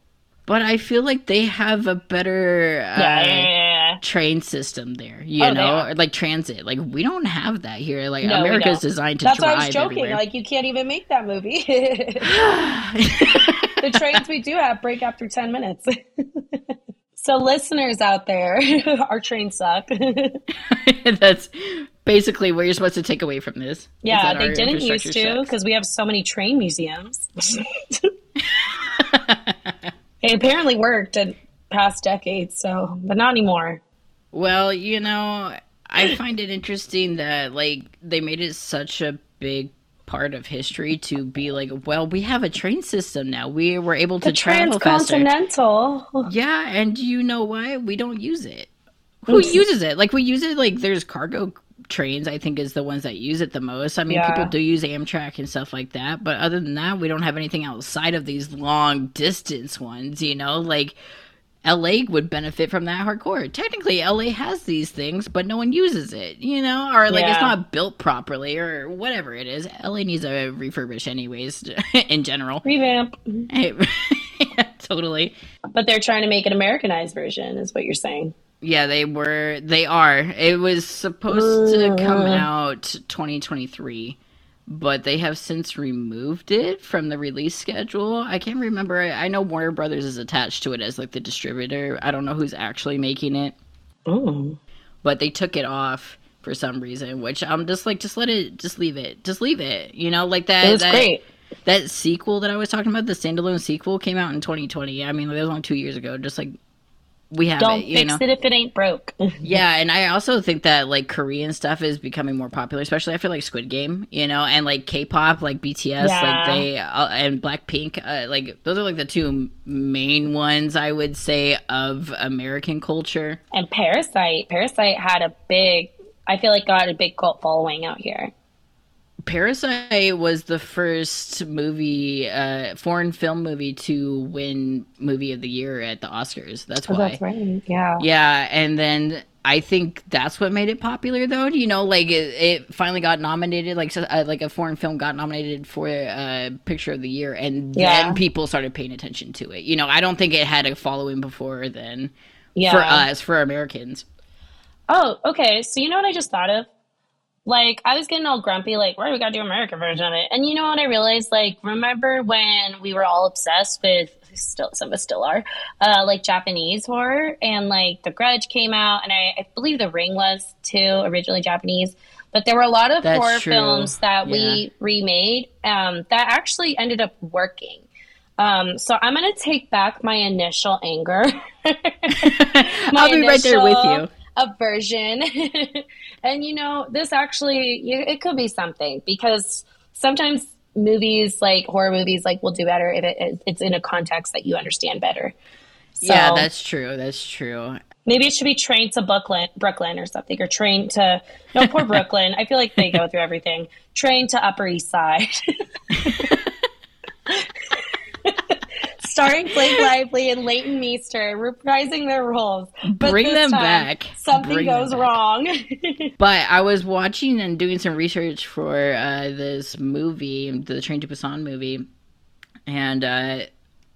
But I feel like they have a better uh, yeah, yeah, yeah, train system there. You oh, know, like transit. Like we don't have that here. Like no, America's designed to That's why I was joking. Everywhere. Like you can't even make that movie. the trains we do have break after 10 minutes. so, listeners out there, our trains suck. That's basically what you're supposed to take away from this. Yeah, they didn't used to because we have so many train museums. it apparently worked in past decades, so, but not anymore. Well, you know, I find it interesting that, like, they made it such a big part of history to be like, well, we have a train system now. We were able to the travel transcontinental. faster. Yeah, and you know what? We don't use it. Who uses it? Like we use it. Like there's cargo trains. I think is the ones that use it the most. I mean, yeah. people do use Amtrak and stuff like that, but other than that, we don't have anything outside of these long distance ones. You know, like LA would benefit from that hardcore. Technically, LA has these things, but no one uses it, you know, or like yeah. it's not built properly or whatever it is. LA needs a refurbish, anyways, in general. Revamp. yeah, totally. But they're trying to make an Americanized version, is what you're saying. Yeah, they were. They are. It was supposed to come mm. out 2023 but they have since removed it from the release schedule. I can't remember. I know Warner Brothers is attached to it as like the distributor. I don't know who's actually making it. Oh. But they took it off for some reason, which I'm just like, just let it, just leave it, just leave it. You know, like that. That's that, great. That sequel that I was talking about, the standalone sequel, came out in 2020. I mean, that was only two years ago. Just like we have Don't it. You fix know? it if it ain't broke. Yeah, and I also think that like Korean stuff is becoming more popular, especially I feel like Squid Game, you know, and like K-pop, like BTS, Yeah. like they uh, and Blackpink, uh, like those are like the two main ones I would say of American culture. and Parasite, Parasite had a big. I feel like got a big cult following out here. Parasite was the first movie, uh, foreign film movie to win movie of the year at the Oscars. That's why. Oh, that's right. Yeah. Yeah, and then I think that's what made it popular, though. You know, like it, it finally got nominated, like so- uh, like a foreign film got nominated for uh, Picture of the Year, and Yeah. then people started paying attention to it. You know, I don't think it had a following before then Yeah. for us, for Americans. Oh, okay. So you know what I just thought of? Like I was getting all grumpy, like, why do we gotta do American version of it? And you know what I realized? Like, remember when we were all obsessed with still some of us still are, uh, like Japanese horror and like The Grudge came out and I, I believe The Ring was too, originally Japanese. But there were a lot of That's horror true. films that we remade um, that actually ended up working. Um, so I'm gonna take back my initial anger. I'll be right there with you. Aversion, and you know this actually you- it could be something because sometimes movies like horror movies like will do better if it, it's in a context that you understand better. So yeah, that's true. That's true. maybe it should be trained to Brooklyn, Brooklyn or something, or trained to no poor Brooklyn. I feel like they go through everything. Trained to Upper East Side. Starring Blake Lively and Leighton Meester reprising their roles. But Bring them time, back. Something Bring goes wrong. But I was watching and doing some research for uh, this movie, the Train to Busan movie, and uh,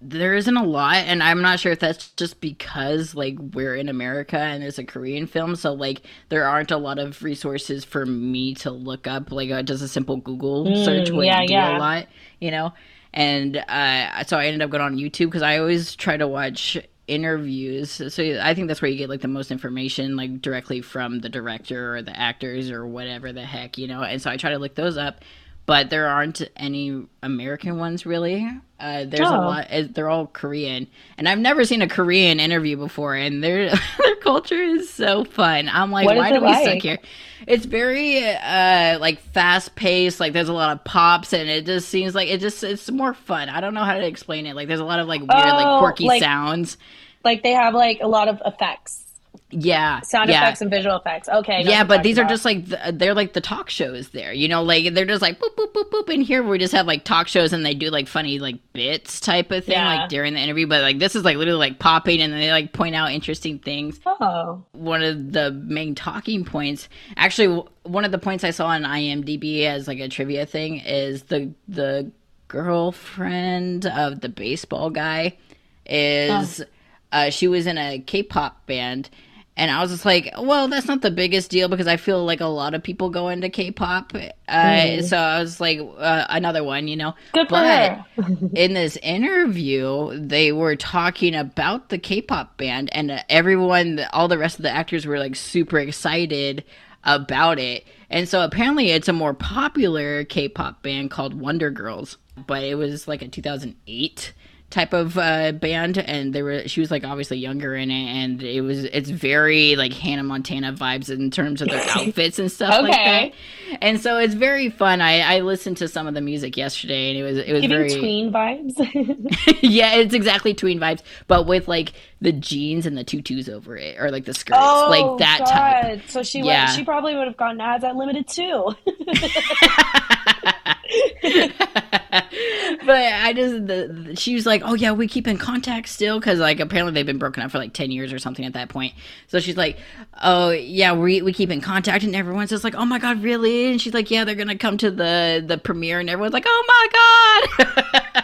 there isn't a lot. And I'm not sure if that's just because like we're in America and it's a Korean film, so like there aren't a lot of resources for me to look up. Like uh, just a simple Google search would Mm, yeah, do yeah. a lot, you know. And uh, so I ended up going on YouTube because I always try to watch interviews. So i think that's where you get like the most information like directly from the director or the actors or whatever the heck you know? And so i try to look those up but there aren't any american ones really. Uh, there's a Oh. lot uh, they're all korean. And i've never seen a korean interview before and their their culture is so fun. I'm like What why do we suck like? here? It's very uh like fast paced like there's a lot of pops and it just seems like it just it's more fun. I don't know how to explain it. Like there's a lot of like weird like Oh, quirky like- sounds. Like they have like a lot of effects, yeah sound yeah. effects and visual effects. Okay. Yeah, but these are just like the, they're like the talk shows there, you know, like they're just like boop boop boop boop. And here we just have like talk shows and they do like funny like bits type of thing Yeah. like during the interview. But like this is like literally like popping and they like point out interesting things. about. Oh, One of the main talking points, actually, one of the points I saw on IMDb as like a trivia thing is the the girlfriend of the baseball guy is uh, she was in a K-pop band. And I was just like, well, that's not the biggest deal because I feel like a lot of people go into K-pop. Uh, So I was like, uh, another one, you know. good But in this interview, they were talking about the K-pop band, and uh, everyone, all the rest of the actors were like super excited about it. And so apparently, it's a more popular K-pop band called Wonder Girls, but it was like a 2008 type of uh, band, and they were she was like obviously younger in it, and it was it's very like Hannah Montana vibes in terms of their outfits and stuff like Okay. that. And so it's very fun. I, I listened to some of the music yesterday, and it was it was Giving very tween vibes. yeah, it's exactly tween vibes, but with like the jeans and the tutus over it, or like the skirts, oh, like that type. So she Yeah. went, she probably would have gone ads at limited too. but I just the, the- she was like, oh yeah, we keep in contact still because like apparently they've been broken up for like ten years or something at that point. So she's like, oh yeah, we we keep in contact, and everyone's just like, oh my god, really? And she's like, yeah, they're gonna come to the the premiere, and everyone's like, oh my god.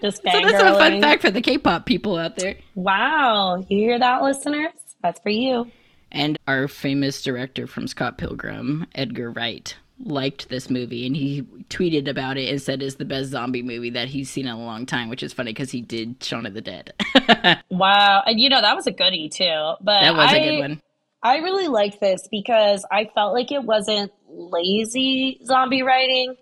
Just so that's a fun fact for the K-pop people out there. Wow. You hear that, listeners? That's for you. And our famous director from Scott Pilgrim, Edgar Wright, liked this movie and he tweeted about it and said it's the best zombie movie that he's seen in a long time, which is funny because he did Shaun of the Dead. Wow. And you know, that was a goodie too. But was I, a good one. I really like this because I felt like it wasn't lazy zombie writing.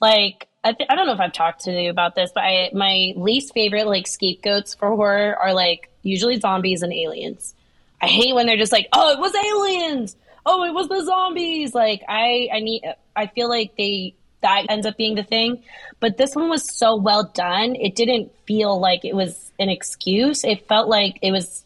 Like I, th- I don't know if I've talked to you about this, but I, my least favorite like scapegoats for horror are like usually zombies and aliens. I hate when they're just like, oh, it was aliens. Oh, it was the zombies. Like I, I need, I feel like they that ends up being the thing. But this one was so well done. It didn't feel like it was an excuse. It felt like it was.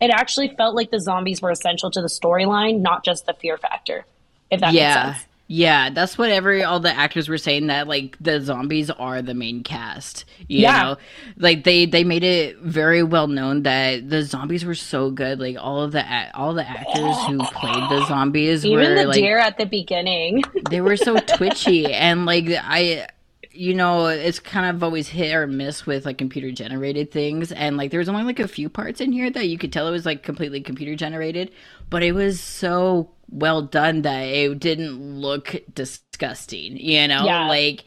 It actually felt like the zombies were essential to the storyline, not just the fear factor. If that yeah. makes sense. Yeah, that's what every all the actors were saying that like the zombies are the main cast. You yeah. know, like they they made it very well known that the zombies were so good. Like all of the all the actors who played the zombies were. even were the like deer at the beginning. they were so twitchy and like I you know, it's kind of always hit or miss with like computer generated things. And like there was only like a few parts in here that you could tell it was like completely computer generated, but it was so well done that it didn't look disgusting, you know? Yeah. Like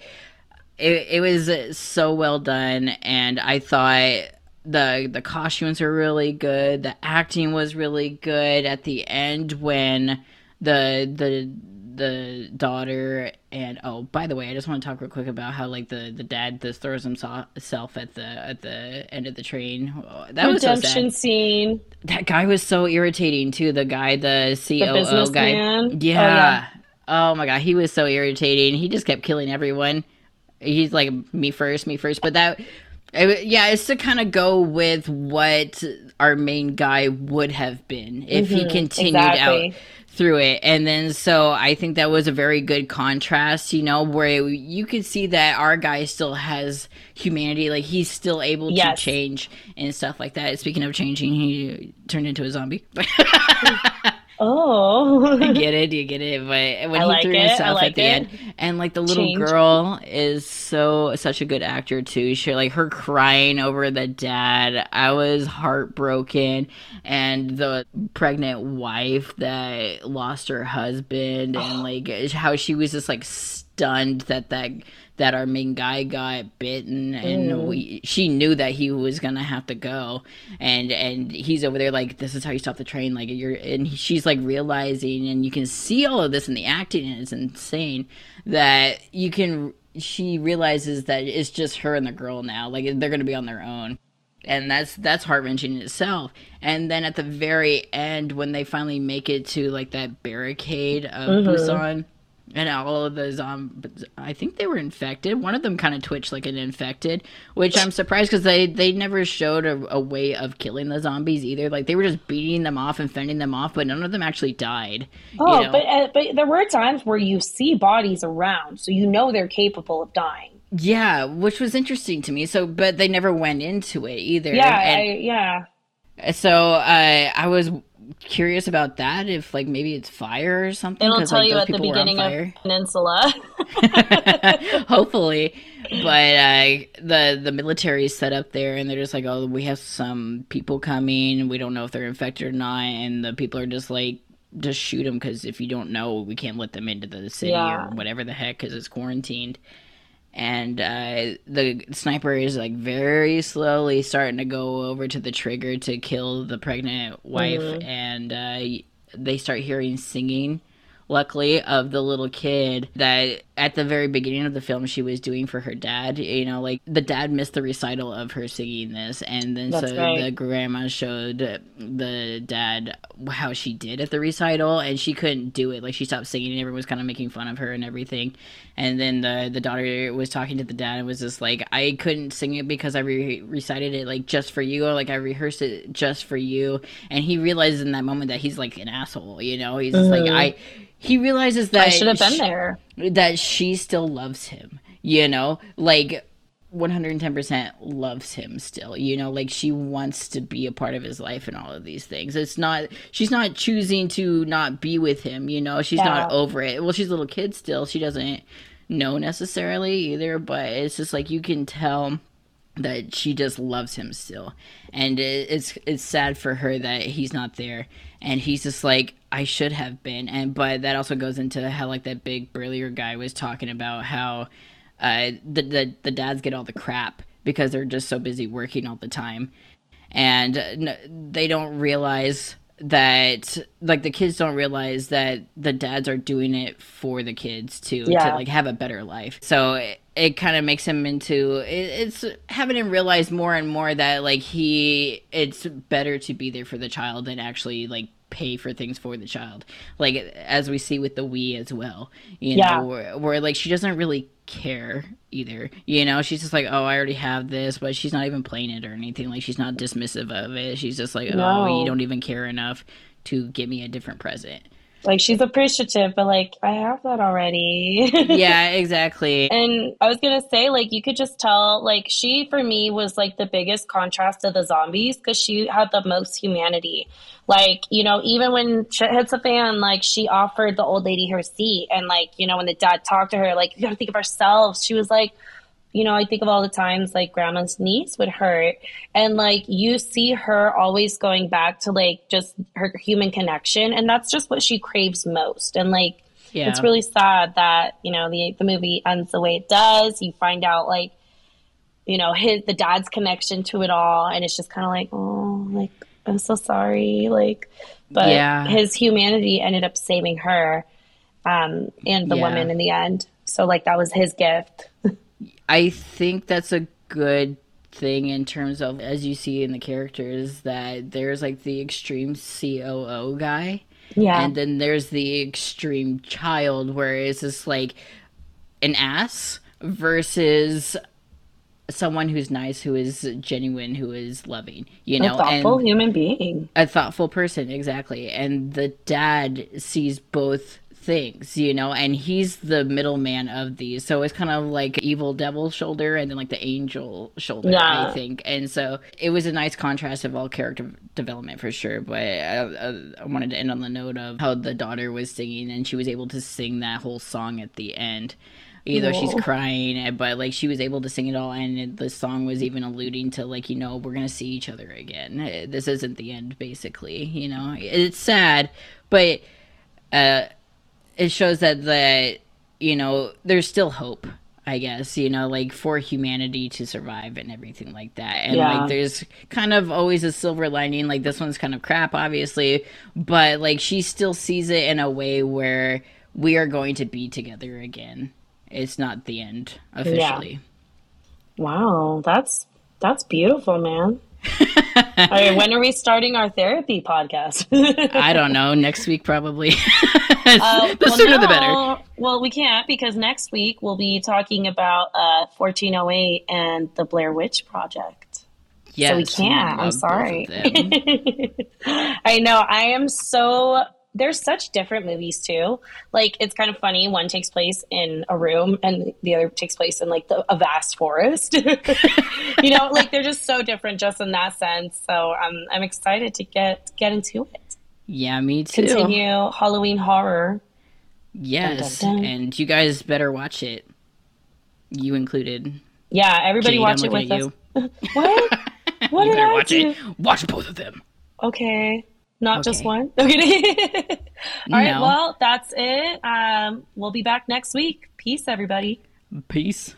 it, it was so well done and I thought the the costumes were really good, the acting was really good at the end when the the the daughter and oh by the way i just want to talk real quick about how like the the dad just throws himself at the at the end of the train. That redemption was so scene. That guy was so irritating too the guy the COO the guy yeah. Oh, yeah. Oh my god he was so irritating. He just kept killing everyone. He's like me first me first. But that it, yeah, it's to kind of go with what our main guy would have been if mm-hmm, he continued exactly. out through it. And then so I think that was a very good contrast, you know, where you could see that our guy still has humanity, like he's still able yes. to change and stuff like that. Speaking of changing, he turned into a zombie. Oh, I get it, you get it. But when I he like threw it, himself like at the it. end, and like the little Change. girl is so such a good actor too. She like her crying over the dad. I was heartbroken, and the pregnant wife that lost her husband, and oh. like how she was just like stunned that that that our main guy got bitten and mm. we she knew that he was gonna have to go and and he's over there like this is how you stop the train like you're and she's like realizing and you can see all of this in the acting and it's insane that you can she realizes that it's just her and the girl now like they're gonna be on their own and that's that's heart-wrenching in itself and then at the very end when they finally make it to like that barricade of mm-hmm. busan and all of the zombies i think they were infected. One of them kind of twitched like an infected which i'm surprised because they they never showed a, a, way of killing the zombies either. Like they were just beating them off and fending them off but none of them actually died oh you know? but uh, but there were times where you see bodies around so you know they're capable of dying. Yeah which was interesting to me. So but they never went into it either. Yeah and, I, yeah. so uh, i was curious about that. If like maybe it's fire or something. It'll tell like, you at the beginning of Peninsula. Hopefully, but uh, the the military is set up there, and they're just like, oh, we have some people coming. We don't know if they're infected or not, and the people are just like. Just shoot them because if you don't know, we can't let them into the city yeah. or whatever the heck because it's quarantined and uh, the sniper is like very slowly starting to go over to the trigger to kill the pregnant wife mm-hmm. and uh, they start hearing singing luckily of the little kid that at the very beginning of the film she was doing for her dad. You know like the dad missed the recital of her singing this and then That's so right. the grandma showed the dad how she did at the recital and she couldn't do it. Like she stopped singing and everyone was kind of making fun of her and everything. And then the the daughter was talking to the dad and was just like i couldn't sing it because i re- recited it like just for you or like i rehearsed it just for you. And he realizes in that moment that he's like an asshole you know? He's mm-hmm. like i he realizes that I should have been she, there. That she still loves him, you know, like 110% loves him still, you know, like she wants to be a part of his life and all of these things. It's not, she's not choosing to not be with him, you know, she's yeah. not over it. Well, she's a little kid still. She doesn't know necessarily either, but it's just like you can tell that she just loves him still and it's it's sad for her that he's not there and he's just like I should have been. And but that also goes into how like that big burlier guy was talking about how uh the the, the dads get all the crap because they're just so busy working all the time. And they don't realize that like the kids don't realize that the dads are doing it for the kids too yeah. to like have a better life. So it kind of makes him into it, it's having him realize more and more that like he it's better to be there for the child than actually like pay for things for the child. Like as we see with the Wii as well you Yeah. know where, where like she doesn't really care either you know? She's just like oh i already have this but she's not even playing it or anything. Like she's not dismissive of it. She's just like oh you don't even care enough to give me a different present Like she's appreciative, but like I have that already. yeah exactly And I was gonna say, like, you could just tell, like, she for me was like the biggest contrast to the zombies because she had the most humanity. Like, you know, even when shit hits a fan, like, she offered the old lady her seat. And, like, you know, when the dad talked to her, like, you gotta think of ourselves, she was like, you know, I think of all the times like grandma's knees would hurt. And like you see her always going back to like just her human connection. And that's just what she craves most. And like, yeah it's really sad that you know the the movie ends the way it does. You find out like you know his the dad's connection to it all, and it's just kind of like oh, like I'm so sorry, like. But Yeah. his humanity ended up saving her um, and the Yeah. woman in the end. So like that was his gift. I think that's a good thing in terms of as you see in the characters that there's like the extreme COO guy. Yeah, and then there's the extreme child where it's just like an ass versus someone who's nice who is genuine who is loving you know, a thoughtful and human being. a thoughtful person exactly. And the dad sees both things you know and he's the middleman of these. So it's kind of like evil devil shoulder and then like the angel shoulder Yeah. i think. And so it was a nice contrast of all character development for sure but I, I, I wanted to end on the note of how the daughter was singing and she was able to sing that whole song at the end. Even though she's crying eh, but like she was able to sing it all and the song was even alluding to like you know we're gonna see each other again. Eh, this isn't the end basically you know? It's sad but uh it shows that the you know there's still hope i guess you know like for humanity to survive and everything like that and Yeah. like there's kind of always a silver lining like this one's kind of crap obviously but like she still sees it in a way where we are going to be together again it's not the end officially Wow, that's that's beautiful, man. All right, when are we starting our therapy podcast? i don't know next week probably Uh, the well, sooner the better. Well, we can't because next week we'll be talking about uh, 1408 and the Blair Witch Project. yes, so we can't. I'm love both of sorry. I know. I am so. There's such different movies too. Like it's kind of funny. One takes place in a room, and the other takes place in like the, a vast forest. you know, like they're just so different, just in that sense. So I'm I'm excited to get get into it. yeah me too Continue Halloween horror. Yes, Dun, dun, dun. and you guys better watch it. You included. Yeah, everybody Jade, watch I'm it with us. at What? What you did better I watch do? it. Watch both of them. Okay. Not just Okay. one. Okay. All right. No. Well, that's it. Um, we'll be back next week. Peace, everybody. Peace.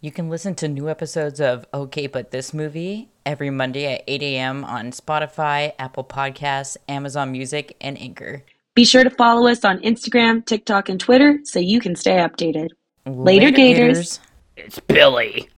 You can listen to new episodes of Okay But This Movie every Monday at 8 a.m. on Spotify, Apple Podcasts, Amazon Music, and Anchor. Be sure to follow us on Instagram, TikTok, and Twitter so you can stay updated. Later, Gators. It's Billy.